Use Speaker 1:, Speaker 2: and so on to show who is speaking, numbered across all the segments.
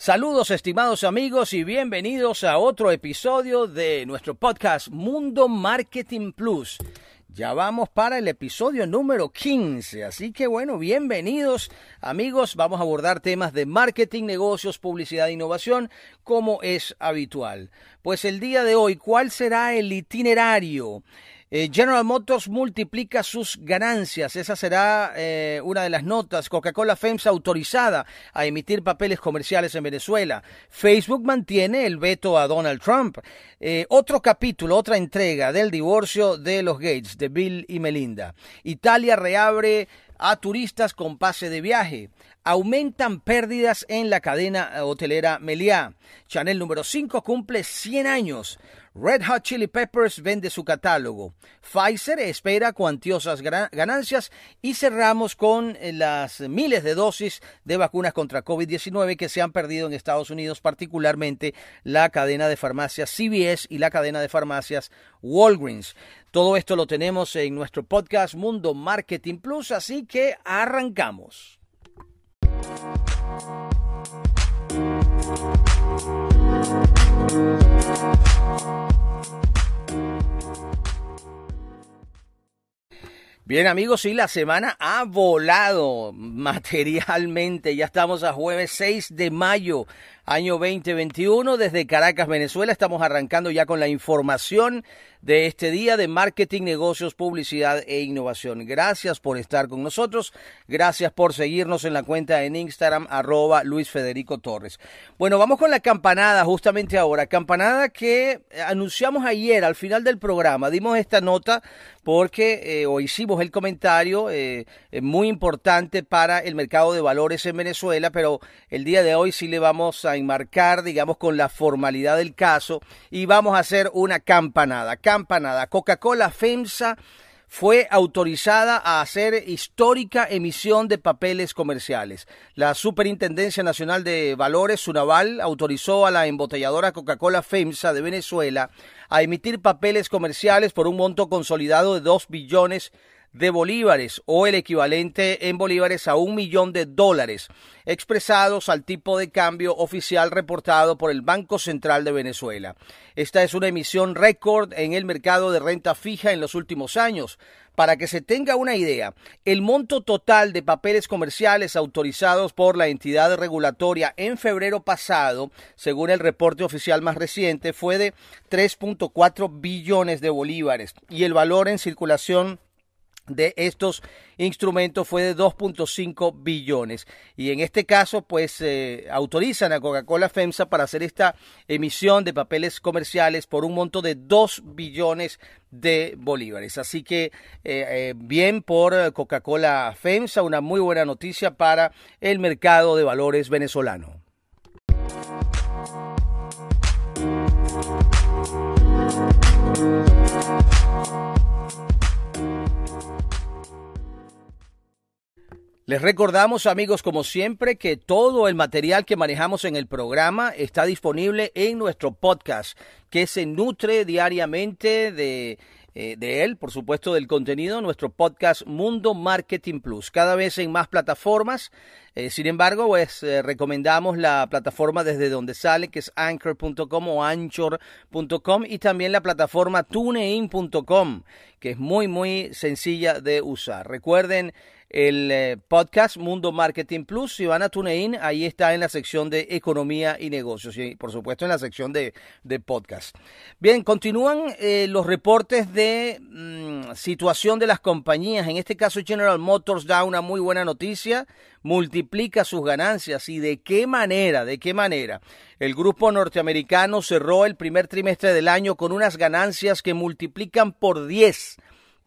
Speaker 1: Saludos estimados amigos y bienvenidos a otro episodio de nuestro podcast Mundo Marketing Plus. Ya vamos para el episodio número 15, así que bueno, bienvenidos amigos, vamos a abordar temas de marketing, negocios, publicidad e innovación como es habitual. Pues el día de hoy, ¿cuál será el itinerario? Eh, General Motors multiplica sus ganancias. Esa será eh, una de las notas. Coca-Cola FEMSA autorizada a emitir papeles comerciales en Venezuela. Facebook mantiene el veto a Donald Trump. Eh, otro capítulo, otra entrega del divorcio de los Gates, de Bill y Melinda. Italia reabre a turistas con pase de viaje. Aumentan pérdidas en la cadena hotelera Meliá. Chanel número 5 cumple 100 años. Red Hot Chili Peppers vende su catálogo. Pfizer espera cuantiosas ganancias y cerramos con eh, las miles de dosis de vacunas contra COVID-19 que se han perdido en Estados Unidos, particularmente la cadena de farmacias CVS y la cadena de farmacias Walgreens. Todo esto lo tenemos en nuestro podcast Mundo Marketing Plus, así que arrancamos. Bien amigos, sí, la semana ha volado materialmente. Ya estamos a jueves 6 de mayo, año 2021. Desde Caracas, Venezuela, estamos arrancando ya con la información de este día de marketing, negocios, publicidad e innovación. Gracias por estar con nosotros. Gracias por seguirnos en la cuenta en Instagram, arroba Luis Federico Torres. Bueno, vamos con la campanada justamente ahora. Campanada que anunciamos ayer al final del programa. Dimos esta nota porque eh, o hicimos el comentario eh, eh, muy importante para el mercado de valores en Venezuela, pero el día de hoy sí le vamos a enmarcar, digamos, con la formalidad del caso y vamos a hacer una campanada campanada. Coca-Cola FEMSA fue autorizada a hacer histórica emisión de papeles comerciales. La Superintendencia Nacional de Valores, Sunaval, autorizó a la embotelladora Coca-Cola FEMSA de Venezuela a emitir papeles comerciales por un monto consolidado de 2 billones bolívares o el equivalente en bolívares a un millón de dólares, expresados al tipo de cambio oficial reportado por el Banco Central de Venezuela. Esta es una emisión récord en el mercado de renta fija en los últimos años. Para que se tenga una idea, el monto total de papeles comerciales autorizados por la entidad regulatoria en febrero pasado, según el reporte oficial más reciente, fue de 3.4 billones de bolívares y el valor en circulación de estos instrumentos fue de 2.5 billones. Y en este caso pues eh, autorizan a Coca-Cola FEMSA para hacer esta emisión de papeles comerciales por un monto de 2 billones de bolívares. Así que eh, eh, bien por Coca-Cola FEMSA una muy buena noticia para el mercado de valores venezolano Les recordamos, amigos, como siempre, que todo el material que manejamos en el programa está disponible en nuestro podcast, que se nutre diariamente de, eh, él, por supuesto, del contenido, nuestro podcast Mundo Marketing Plus, cada vez en más plataformas. Eh, sin embargo, pues eh, recomendamos la plataforma desde donde sale, que es anchor.com o anchor.com y también la plataforma tunein.com, que es muy, muy sencilla de usar. Recuerden el eh, podcast Mundo Marketing Plus. Si van a TuneIn, ahí está en la sección de economía y negocios y por supuesto en la sección de, de podcast. Bien, continúan eh, los reportes de mm, situación de las compañías. En este caso General Motors da una muy buena noticia, multiplica sus ganancias y de qué manera, de qué manera. El grupo norteamericano cerró el primer trimestre del año con unas ganancias que multiplican por 10,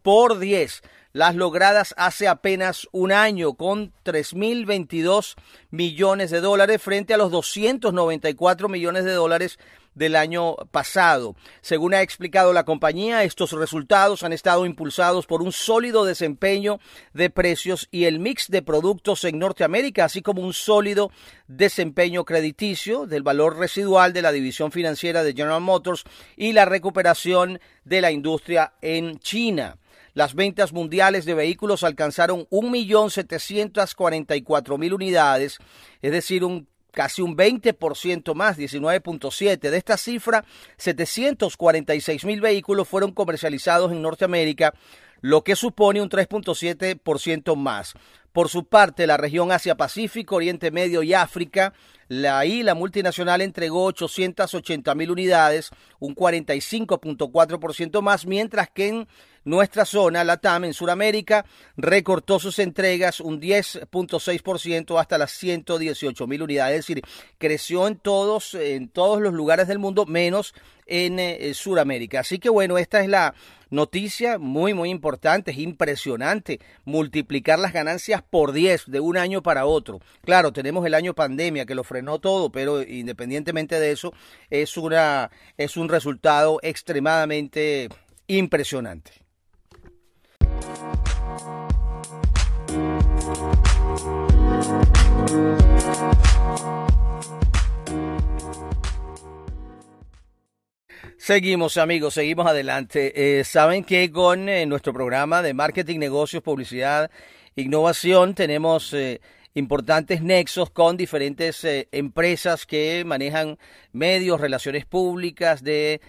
Speaker 1: por 10 las logradas hace apenas un año con 3.022 millones de dólares frente a los 294 millones de dólares del año pasado. Según ha explicado la compañía, estos resultados han estado impulsados por un sólido desempeño de precios y el mix de productos en Norteamérica, así como un sólido desempeño crediticio del valor residual de la división financiera de General Motors y la recuperación de la industria en China. Las ventas mundiales de vehículos alcanzaron 1.744.000 unidades, es decir, un casi un 20% más, 19.7. De esta cifra, 746 mil vehículos fueron comercializados en Norteamérica, lo que supone un 3.7% más. Por su parte, la región Asia-Pacífico, Oriente Medio y África, la la multinacional entregó 880 mil unidades, un 45.4% más, mientras que en nuestra zona, la TAM, en Sudamérica, recortó sus entregas un 10.6% hasta las 118 mil unidades, es decir, creció en todos, en todos los lugares del mundo, menos en eh, Sudamérica. Así que bueno, esta es la noticia muy, muy importante, es impresionante multiplicar las ganancias por 10 de un año para otro. Claro, tenemos el año pandemia que lo frenó todo, pero independientemente de eso, es, una, es un resultado extremadamente impresionante. Seguimos amigos, seguimos adelante. Eh, Saben que con eh, nuestro programa de marketing, negocios, publicidad, innovación tenemos eh, importantes nexos con diferentes empresas que manejan medios, relaciones públicas de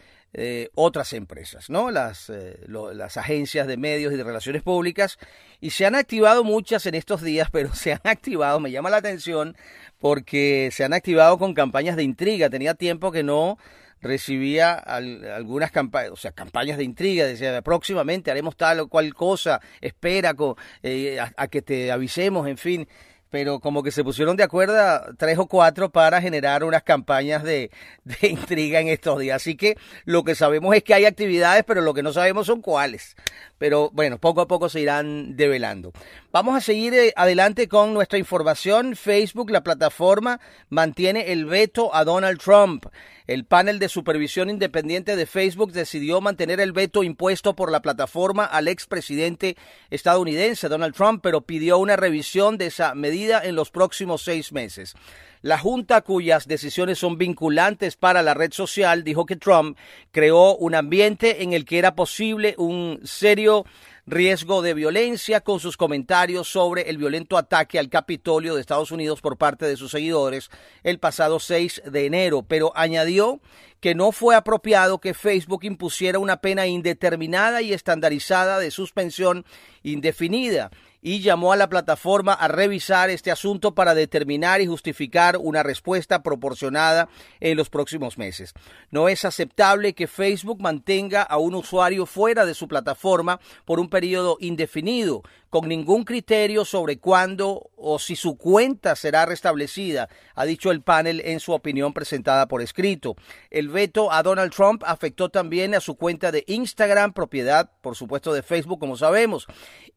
Speaker 1: otras empresas, ¿no? Las, las agencias de medios y de relaciones públicas. Y se han activado muchas en estos días, pero se han activado, me llama la atención, porque se han activado con campañas de intriga. Tenía tiempo que no recibía algunas campañas, o sea, campañas de intriga, decía, próximamente haremos tal o cual cosa, espera eh, a, que te avisemos, en fin pero como que se pusieron de acuerdo tres o cuatro para generar unas campañas de, intriga en estos días. Así que lo que sabemos es que hay actividades, pero lo que no sabemos son cuáles. Pero bueno, poco a poco se irán develando. Vamos a seguir eh, adelante con nuestra información. Facebook, la plataforma, mantiene el veto a Donald Trump. El panel de supervisión independiente de Facebook decidió mantener el veto impuesto por la plataforma al expresidente estadounidense Donald Trump, pero pidió una revisión de esa medida en los próximos seis meses. La Junta, cuyas decisiones son vinculantes para la red social, dijo que Trump creó un ambiente en el que era posible un serio riesgo de violencia con sus comentarios sobre el violento ataque al Capitolio de Estados Unidos por parte de sus seguidores el pasado 6 de enero, pero añadió que no fue apropiado que Facebook impusiera una pena indeterminada y estandarizada de suspensión indefinida y llamó a la plataforma a revisar este asunto para determinar y justificar una respuesta proporcionada en los próximos meses. No es aceptable que Facebook mantenga a un usuario fuera de su plataforma por un periodo indefinido, con ningún criterio sobre cuándo o si su cuenta será restablecida, ha dicho el panel en su opinión presentada por escrito. El veto a Donald Trump afectó también a su cuenta de Instagram, propiedad, por supuesto, de Facebook, como sabemos,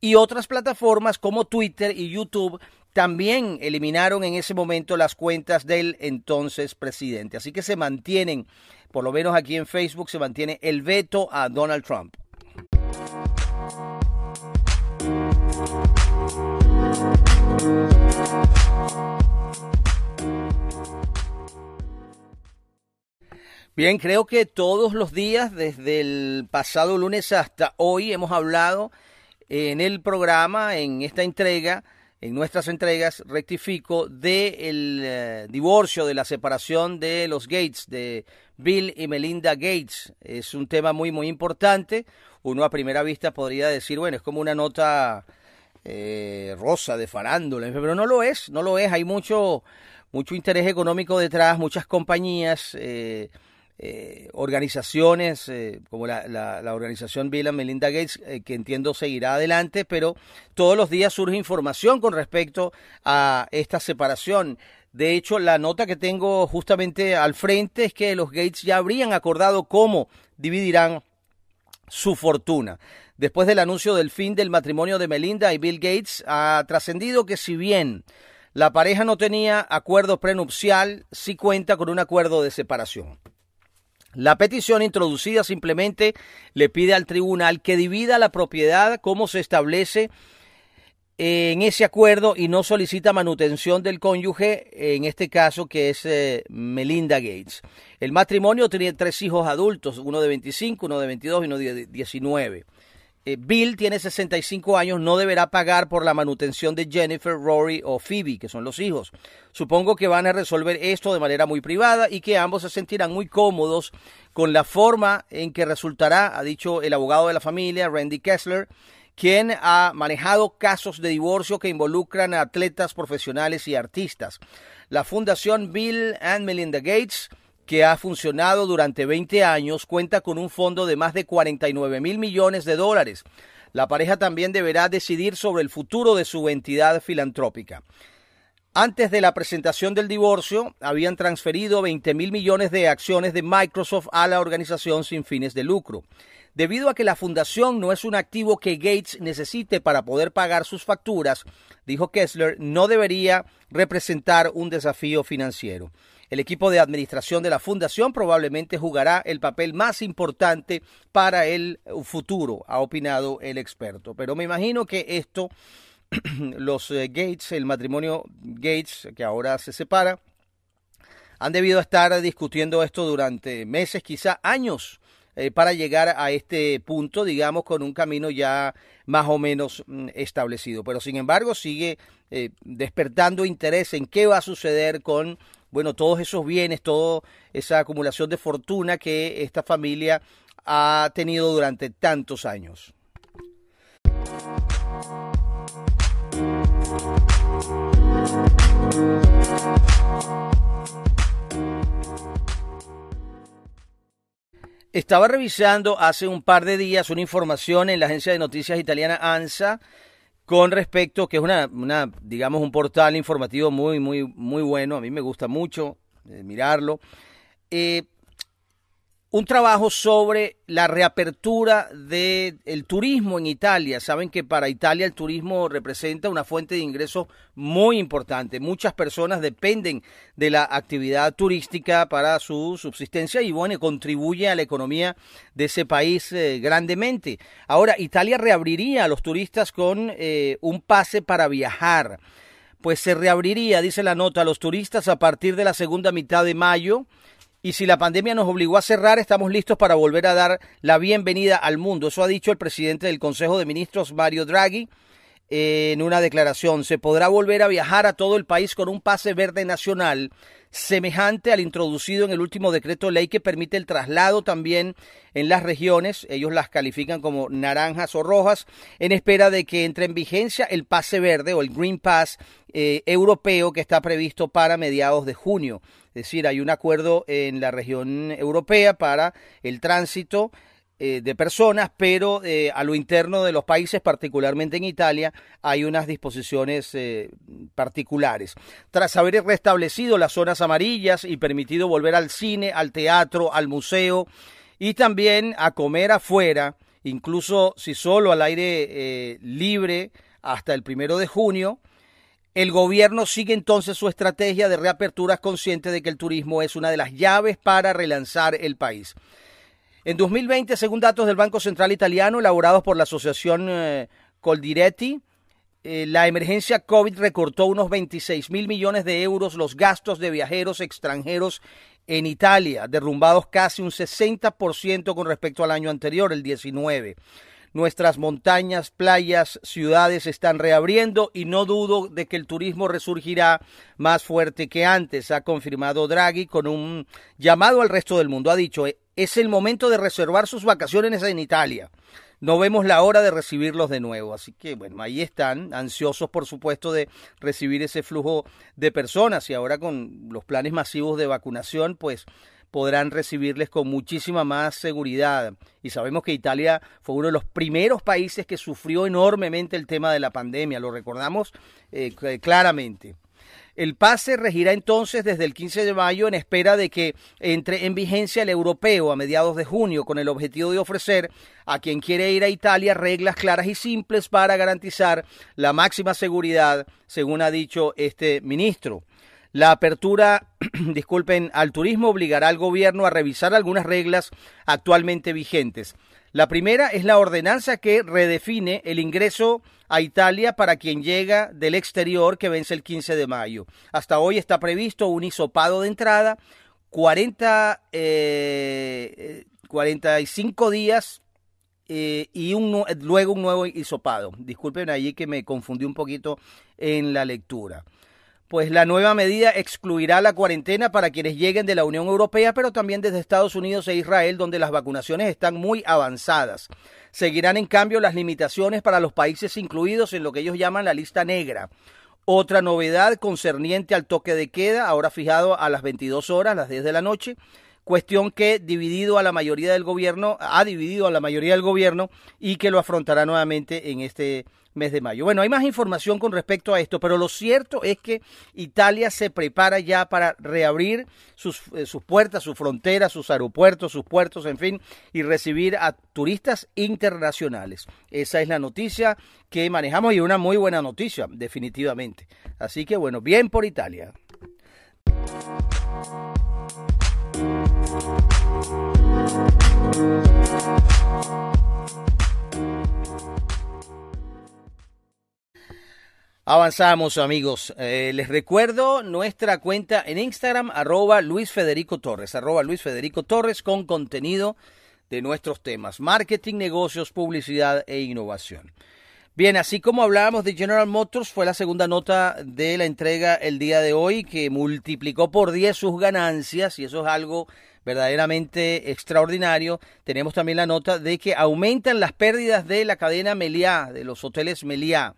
Speaker 1: y otras plataformas como Twitter y YouTube también eliminaron en ese momento las cuentas del entonces presidente. Así que se mantienen, por lo menos aquí en Facebook, se mantiene el veto a Donald Trump. Bien, creo que todos los días, desde el pasado lunes hasta hoy, hemos hablado en el programa, en esta entrega, en nuestras entregas, rectifico, del eh, divorcio, de la separación de los Gates, de Bill y Melinda Gates. Es un tema muy, muy importante. Uno a primera vista podría decir, bueno, es como una nota eh, rosa de farándula, pero no lo es, no lo es. Hay mucho, mucho interés económico detrás, muchas compañías. Eh, eh, organizaciones eh, como la, organización Bill and Melinda Gates, que entiendo seguirá adelante, pero todos los días surge información con respecto a esta separación. De hecho, la nota que tengo justamente al frente es que los Gates ya habrían acordado cómo dividirán su fortuna. Después del anuncio del fin del matrimonio de Melinda y Bill Gates, ha trascendido que si bien la pareja no tenía acuerdo prenupcial, sí cuenta con un acuerdo de separación. La petición introducida simplemente le pide al tribunal que divida la propiedad como se establece en ese acuerdo y no solicita manutención del cónyuge, en este caso que es eh, Melinda Gates. El matrimonio tenía tres hijos adultos, uno de 25, uno de 22 y uno de 19. Eh, Bill tiene 65 años, no deberá pagar por la manutención de Jennifer, Rory o Phoebe, que son los hijos. Supongo que van a resolver esto de manera muy privada y que ambos se sentirán muy cómodos con la forma en que resultará, ha dicho el abogado de la familia, Randy Kessler, quien ha manejado casos de divorcio que involucran a atletas profesionales y artistas. La Fundación Bill and Melinda Gates que ha funcionado durante 20 años, cuenta con un fondo de más de 49 mil millones de dólares. La pareja también deberá decidir sobre el futuro de su entidad filantrópica. Antes de la presentación del divorcio, habían transferido 20 mil millones de acciones de Microsoft a la organización sin fines de lucro. Debido a que la fundación no es un activo que Gates necesite para poder pagar sus facturas, dijo Kessler, no debería representar un desafío financiero. El equipo de administración de la fundación probablemente jugará el papel más importante para el futuro, ha opinado el experto. Pero me imagino que esto, los eh, Gates, el matrimonio Gates, que ahora se separa, han debido estar discutiendo esto durante meses, quizá años, eh, para llegar a este punto, digamos, con un camino ya más o menos mm, establecido. Pero sin embargo sigue eh, despertando interés en qué va a suceder con bueno, todos esos bienes, toda esa acumulación de fortuna que esta familia ha tenido durante tantos años. Estaba revisando hace un par de días una información en la agencia de noticias italiana ANSA con respecto, que es una, una, digamos, un portal informativo muy, muy, muy bueno, a mí me gusta mucho eh, mirarlo. Eh, un trabajo sobre la reapertura del turismo en Italia. Saben que para Italia el turismo representa una fuente de ingresos muy importante. Muchas personas dependen de la actividad turística para su subsistencia y bueno, contribuye a la economía de ese país eh, grandemente. Ahora, Italia reabriría a los turistas con eh, un pase para viajar. Pues se reabriría, dice la nota, a los turistas a partir de la segunda mitad de mayo y si la pandemia nos obligó a cerrar, estamos listos para volver a dar la bienvenida al mundo. Eso ha dicho el presidente del Consejo de Ministros, Mario Draghi, en una declaración. Se podrá volver a viajar a todo el país con un pase verde nacional semejante al introducido en el último decreto ley que permite el traslado también en las regiones, ellos las califican como naranjas o rojas, en espera de que entre en vigencia el pase verde o el Green Pass eh, europeo que está previsto para mediados de junio. Es decir, hay un acuerdo en la región europea para el tránsito eh, de personas, pero eh, a lo interno de los países, particularmente en Italia, hay unas disposiciones eh, particulares. Tras haber restablecido las zonas amarillas y permitido volver al cine, al teatro, al museo y también a comer afuera, incluso si solo al aire libre hasta el primero de junio, el gobierno sigue entonces su estrategia de reaperturas consciente de que el turismo es una de las llaves para relanzar el país. En 2020, según datos del Banco Central Italiano elaborados por la Asociación eh, Coldiretti, eh, la emergencia COVID recortó unos 26 mil millones de euros los gastos de viajeros extranjeros en Italia, derrumbados casi un 60% con respecto al año anterior, el 19. Nuestras montañas, playas, ciudades están reabriendo y no dudo de que el turismo resurgirá más fuerte que antes, ha confirmado Draghi con un llamado al resto del mundo. Ha dicho, es el momento de reservar sus vacaciones en Italia. No vemos la hora de recibirlos de nuevo. Así que, bueno, ahí están, ansiosos, por supuesto, de recibir ese flujo de personas. Y ahora con los planes masivos de vacunación, pues podrán recibirles con muchísima más seguridad. Y sabemos que Italia fue uno de los primeros países que sufrió enormemente el tema de la pandemia, lo recordamos eh, claramente. El pase regirá entonces desde el 15 de mayo en espera de que entre en vigencia el europeo a mediados de junio con el objetivo de ofrecer a quien quiere ir a Italia reglas claras y simples para garantizar la máxima seguridad, según ha dicho este ministro. La apertura, disculpen, al turismo obligará al gobierno a revisar algunas reglas actualmente vigentes. La primera es la ordenanza que redefine el ingreso a Italia para quien llega del exterior que vence el 15 de mayo. Hasta hoy está previsto un hisopado de entrada, 40, 45 eh, días eh, y un, luego un nuevo hisopado. Disculpen allí que me confundí un poquito en la lectura. Pues la nueva medida excluirá la cuarentena para quienes lleguen de la Unión Europea, pero también desde Estados Unidos e Israel, donde las vacunaciones están muy avanzadas. Seguirán en cambio las limitaciones para los países incluidos en lo que ellos llaman la lista negra. Otra novedad concerniente al toque de queda, ahora fijado a las 22 horas, las 10 de la noche, cuestión que dividido a la mayoría del gobierno, ha dividido a la mayoría del gobierno y que lo afrontará nuevamente en este mes de mayo. Bueno, hay más información con respecto a esto, pero lo cierto es que Italia se prepara ya para reabrir sus, eh, sus puertas, sus fronteras, sus aeropuertos, sus puertos, en fin, y recibir a turistas internacionales. Esa es la noticia que manejamos y una muy buena noticia, definitivamente. Así que bueno, bien por Italia. Avanzamos amigos. Eh, les recuerdo nuestra cuenta en Instagram arroba Luis Federico Torres, arroba Luis Federico Torres con contenido de nuestros temas, marketing, negocios, publicidad e innovación. Bien, así como hablábamos de General Motors, fue la segunda nota de la entrega el día de hoy que multiplicó por 10 sus ganancias y eso es algo verdaderamente extraordinario. Tenemos también la nota de que aumentan las pérdidas de la cadena Meliá, de los hoteles Meliá.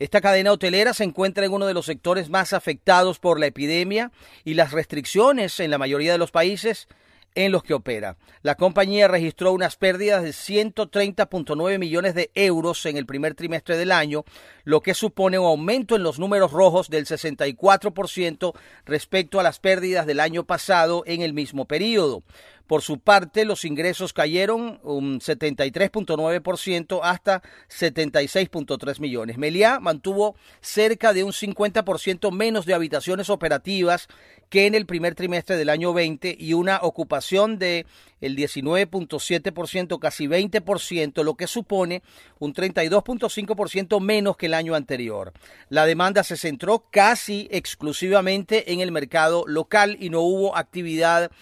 Speaker 1: Esta cadena hotelera se encuentra en uno de los sectores más afectados por la epidemia y las restricciones en la mayoría de los países en los que opera. La compañía registró unas pérdidas de 130.9 millones de euros en el primer trimestre del año, lo que supone un aumento en los números rojos del 64% respecto a las pérdidas del año pasado en el mismo periodo. Por su parte, los ingresos cayeron un 73.9% hasta 76.3 millones. Meliá mantuvo cerca de un 50% menos de habitaciones operativas que en el primer trimestre del año 20 y una ocupación de el 19.7%, casi 20%, lo que supone un 32.5% menos que el año anterior. La demanda se centró casi exclusivamente en el mercado local y no hubo actividad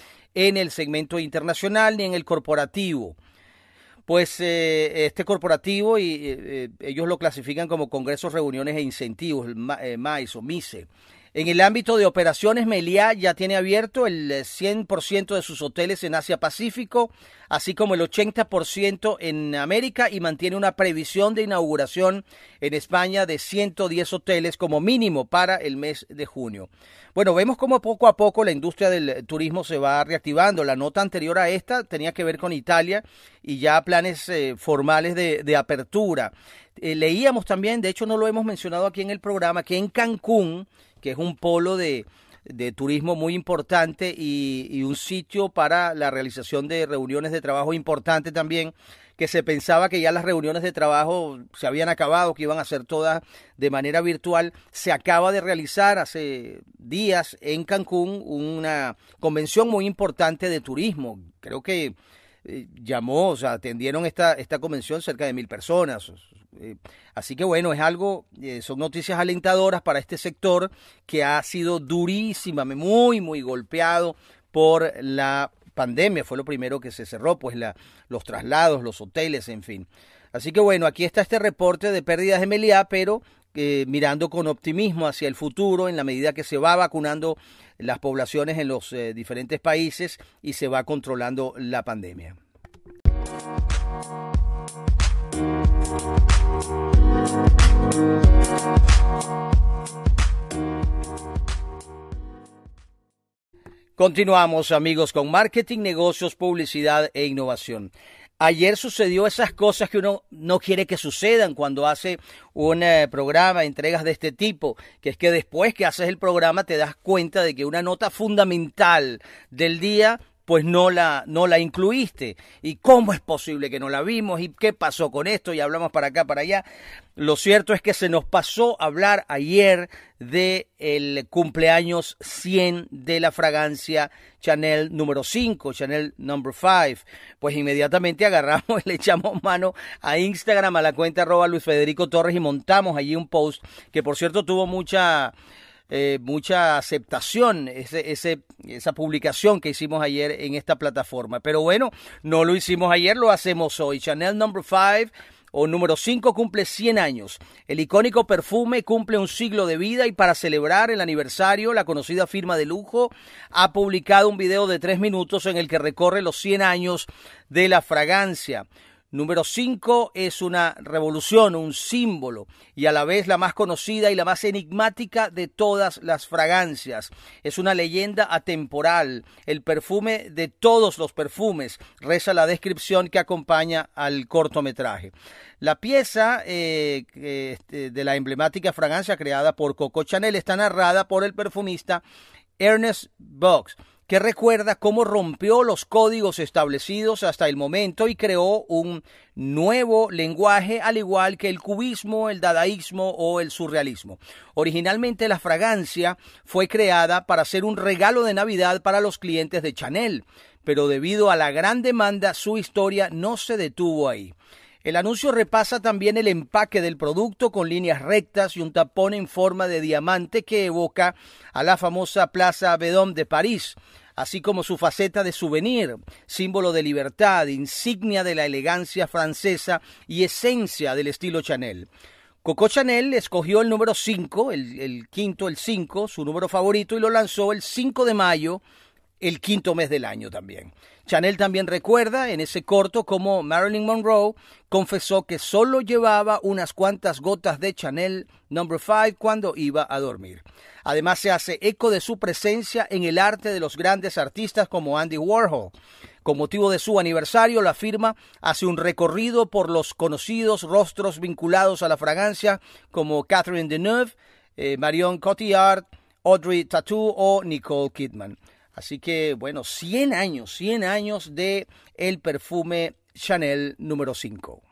Speaker 1: en el segmento internacional ni en el corporativo. Pues eh, este corporativo, y eh, ellos lo clasifican como congresos, reuniones e incentivos, el MAIS o MICE. En el ámbito de operaciones, Meliá ya tiene abierto el 100% de sus hoteles en Asia Pacífico, así como el 80% en América y mantiene una previsión de inauguración en España de 110 hoteles como mínimo para el mes de junio. Bueno, vemos cómo poco a poco la industria del turismo se va reactivando. La nota anterior a esta tenía que ver con Italia y ya planes eh, formales de, apertura. Eh, leíamos también, de hecho no lo hemos mencionado aquí en el programa, que en Cancún, que es un polo de, de turismo muy importante y, un sitio para la realización de reuniones de trabajo importante también, que se pensaba que ya las reuniones de trabajo se habían acabado, que iban a ser todas de manera virtual. Se acaba de realizar hace días en Cancún una convención muy importante de turismo. Creo que eh, llamó, o sea, atendieron esta, esta convención cerca de mil personas. Eh, así que bueno, es algo, eh, son noticias alentadoras para este sector que ha sido durísima, muy, muy golpeado por la pandemia. Fue lo primero que se cerró, pues los traslados, los hoteles, en fin. Así que bueno, aquí está este reporte de pérdidas de Meliá, pero eh, mirando con optimismo hacia el futuro en la medida que se va vacunando las poblaciones en los diferentes países y se va controlando la pandemia. Continuamos amigos con marketing, negocios, publicidad e innovación. Ayer sucedió esas cosas que uno no quiere que sucedan cuando hace un eh, programa, entregas de este tipo, que es que después que haces el programa te das cuenta de que una nota fundamental del día pues no la, no la incluiste. ¿Y cómo es posible que no la vimos? ¿Y qué pasó con esto? Y hablamos para acá, para allá. Lo cierto es que se nos pasó hablar ayer de cumpleaños 100 de la fragancia Chanel número 5, Chanel number 5. Pues inmediatamente agarramos y le echamos mano a Instagram, a la cuenta arroba Luis Federico Torres y montamos allí un post que por cierto tuvo mucha eh, mucha aceptación ese, ese, esa publicación que hicimos ayer en esta plataforma. Pero bueno, no lo hicimos ayer, lo hacemos hoy. Chanel Number 5 o número 5 cumple 100 años. El icónico perfume cumple un siglo de vida y para celebrar el aniversario, la conocida firma de lujo ha publicado un video de 3 minutos en el que recorre los 100 años de la fragancia. Número 5 es una revolución, un símbolo y a la vez la más conocida y la más enigmática de todas las fragancias. Es una leyenda atemporal, el perfume de todos los perfumes, reza la descripción que acompaña al cortometraje. La pieza eh, este, de la emblemática fragancia creada por Coco Chanel está narrada por el perfumista Ernest Box que recuerda cómo rompió los códigos establecidos hasta el momento y creó un nuevo lenguaje al igual que el cubismo, el dadaísmo o el surrealismo. Originalmente la fragancia fue creada para ser un regalo de Navidad para los clientes de Chanel, pero debido a la gran demanda su historia no se detuvo ahí. El anuncio repasa también el empaque del producto con líneas rectas y un tapón en forma de diamante que evoca a la famosa Plaza Vedom de París, así como su faceta de souvenir, símbolo de libertad, insignia de la elegancia francesa y esencia del estilo Chanel. Coco Chanel escogió el número 5, el, el, quinto, el 5, su número favorito, y lo lanzó el 5 de mayo, el quinto mes del año también. Chanel también recuerda en ese corto cómo Marilyn Monroe confesó que solo llevaba unas cuantas gotas de Chanel No. 5 cuando iba a dormir. Además se hace eco de su presencia en el arte de los grandes artistas como Andy Warhol. Con motivo de su aniversario, la firma hace un recorrido por los conocidos rostros vinculados a la fragancia como Catherine Deneuve, eh, Marion Cotillard, Audrey Tattoo o Nicole Kidman. Así que, bueno, 100 años, 100 años de el perfume Chanel número 5.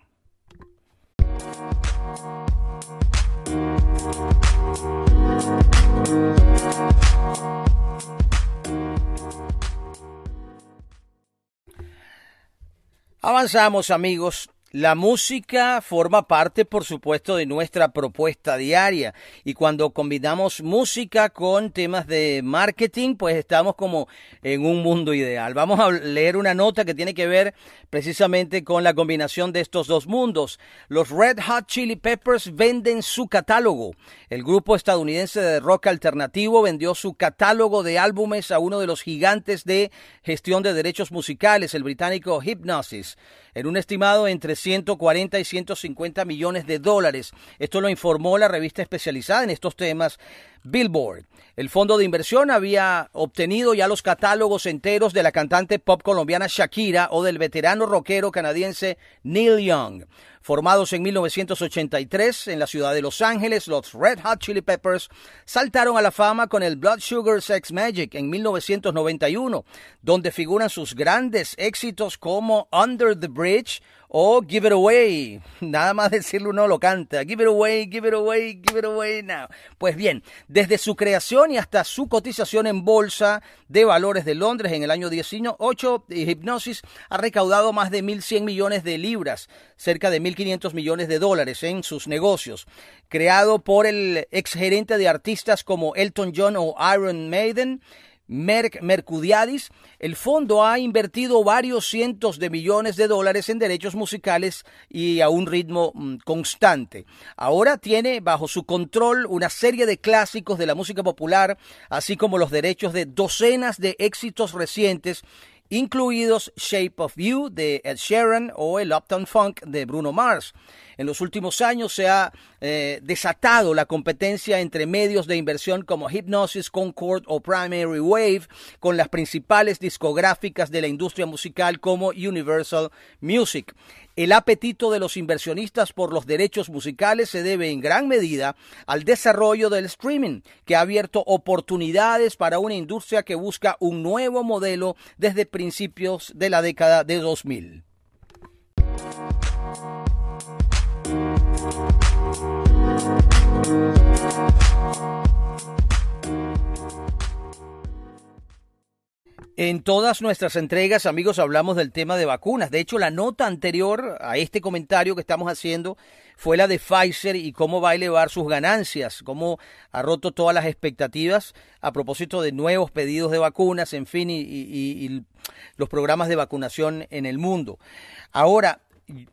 Speaker 1: Avanzamos amigos la música forma parte, por supuesto, de nuestra propuesta diaria y cuando combinamos música con temas de marketing, pues estamos como en un mundo ideal. Vamos a leer una nota que tiene que ver precisamente con la combinación de estos dos mundos. Los Red Hot Chili Peppers venden su catálogo. El grupo estadounidense de rock alternativo vendió su catálogo de álbumes a uno de los gigantes de gestión de derechos musicales, el británico Hypnosis en un estimado entre 140 y 150 millones de dólares. Esto lo informó la revista especializada en estos temas Billboard. El fondo de inversión había obtenido ya los catálogos enteros de la cantante pop colombiana Shakira o del veterano rockero canadiense Neil Young. Formados en 1983 en la ciudad de Los Ángeles, los Red Hot Chili Peppers saltaron a la fama con el Blood Sugar Sex Magic en 1991, donde figuran sus grandes éxitos como Under the Bridge o Give It Away. Nada más decirlo uno lo canta. Give It Away, Give It Away, Give It Away now. Pues bien, desde su creación y hasta su cotización en bolsa de valores de Londres en el año 18, Hypnosis ha recaudado más de 1.100 millones de libras, cerca de 1.500 millones de dólares en sus negocios. Creado por el exgerente de artistas como Elton John o Iron Maiden, Merck Mercudiadis, el fondo ha invertido varios cientos de millones de dólares en derechos musicales y a un ritmo mm, constante. Ahora tiene bajo su control una serie de clásicos de la música popular, así como los derechos de docenas de éxitos recientes incluidos Shape of You de Ed Sheeran o el Uptown Funk de Bruno Mars. En los últimos años se ha eh, desatado la competencia entre medios de inversión como Hypnosis, Concord o Primary Wave con las principales discográficas de la industria musical como Universal Music. El apetito de los inversionistas por los derechos musicales se debe en gran medida al desarrollo del streaming, que ha abierto oportunidades para una industria que busca un nuevo modelo desde principios de la década de 2000. En todas nuestras entregas, amigos, hablamos del tema de vacunas. De hecho, la nota anterior a este comentario que estamos haciendo fue la de Pfizer y cómo va a elevar sus ganancias, cómo ha roto todas las expectativas a propósito de nuevos pedidos de vacunas, en fin, y, y los programas de vacunación en el mundo. Ahora,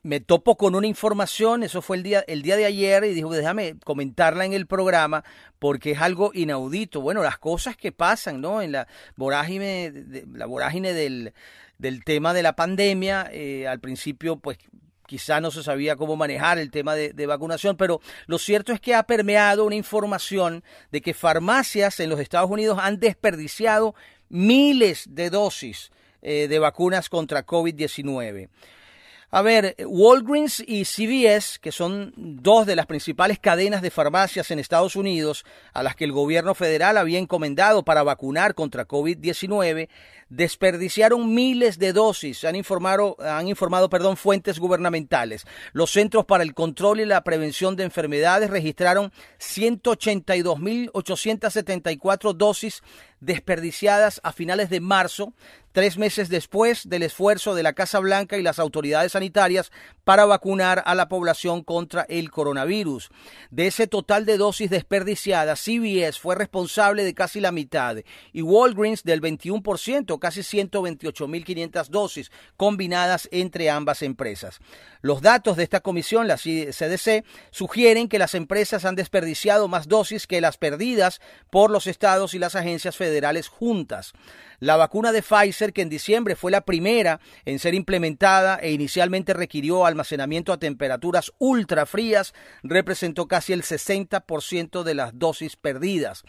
Speaker 1: me topo con una información, eso fue el día, el día de ayer, y dijo, déjame comentarla en el programa, porque es algo inaudito. Bueno, las cosas que pasan, ¿no? En la vorágine, la vorágine del, del tema de la pandemia, eh, al principio, pues quizá no se sabía cómo manejar el tema de, de, vacunación, pero lo cierto es que ha permeado una información de que farmacias en los Estados Unidos han desperdiciado miles de dosis eh, de vacunas contra COVID-19. A ver, Walgreens y CVS, que son dos de las principales cadenas de farmacias en Estados Unidos a las que el gobierno federal había encomendado para vacunar contra COVID-19, desperdiciaron miles de dosis, han informado, han informado perdón, fuentes gubernamentales. Los Centros para el Control y la Prevención de Enfermedades registraron 182.874 dosis desperdiciadas a finales de marzo, tres meses después del esfuerzo de la Casa Blanca y las autoridades sanitarias para vacunar a la población contra el coronavirus. De ese total de dosis desperdiciadas, CBS fue responsable de casi la mitad y Walgreens del 21%, casi 128.500 dosis combinadas entre ambas empresas. Los datos de esta comisión, la CDC, sugieren que las empresas han desperdiciado más dosis que las perdidas por los estados y las agencias federales juntas. La vacuna de Pfizer, que en diciembre fue la primera en ser implementada e inicialmente requirió almacenamiento a temperaturas ultra frías, representó casi el 60% de las dosis perdidas.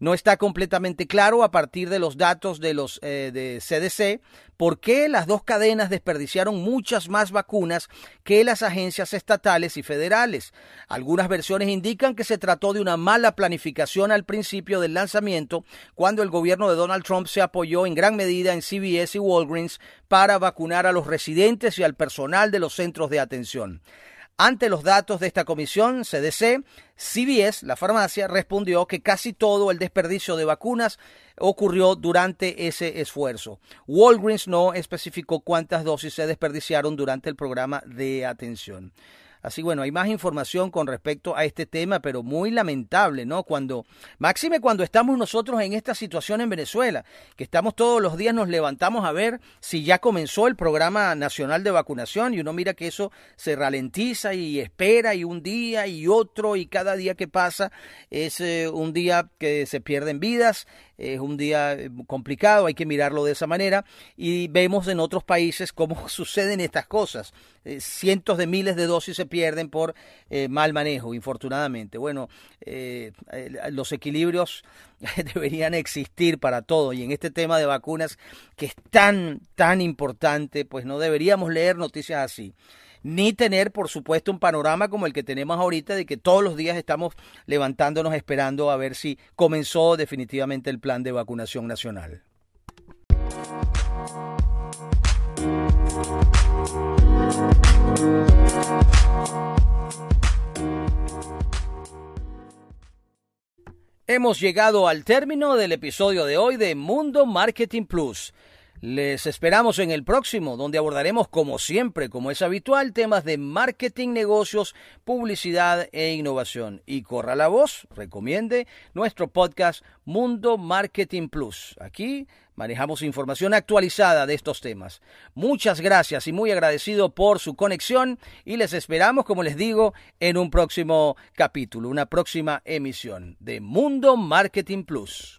Speaker 1: No está completamente claro a partir de los datos de los eh, de CDC por qué las dos cadenas desperdiciaron muchas más vacunas que las agencias estatales y federales. Algunas versiones indican que se trató de una mala planificación al principio del lanzamiento, cuando el gobierno de Donald Trump se apoyó en gran medida en CBS y Walgreens para vacunar a los residentes y al personal de los centros de atención. Ante los datos de esta comisión CDC, CBS, la farmacia, respondió que casi todo el desperdicio de vacunas ocurrió durante ese esfuerzo. Walgreens no especificó cuántas dosis se desperdiciaron durante el programa de atención. Así bueno, hay más información con respecto a este tema, pero muy lamentable, ¿no? Cuando, máxime cuando estamos nosotros en esta situación en Venezuela, que estamos todos los días nos levantamos a ver si ya comenzó el programa nacional de vacunación y uno mira que eso se ralentiza y espera y un día y otro y cada día que pasa es eh, un día que se pierden vidas, es un día eh, complicado, hay que mirarlo de esa manera y vemos en otros países cómo suceden estas cosas. Eh, cientos de miles de dosis se pierden por eh, mal manejo, infortunadamente. Bueno, los equilibrios deberían existir para todo y en este tema de vacunas que es tan, tan importante, pues no deberíamos leer noticias así ni tener, por supuesto, un panorama como el que tenemos ahorita de que todos los días estamos levantándonos esperando a ver si comenzó definitivamente el plan de vacunación nacional. Hemos llegado al término del episodio de hoy de Mundo Marketing Plus. Les esperamos en el próximo, donde abordaremos, como siempre, como es habitual, temas de marketing, negocios, publicidad e innovación. Y corra la voz, recomiende nuestro podcast Mundo Marketing Plus. Aquí manejamos información actualizada de estos temas. Muchas gracias y muy agradecido por su conexión y les esperamos, como les digo, en un próximo capítulo, una próxima emisión de Mundo Marketing Plus.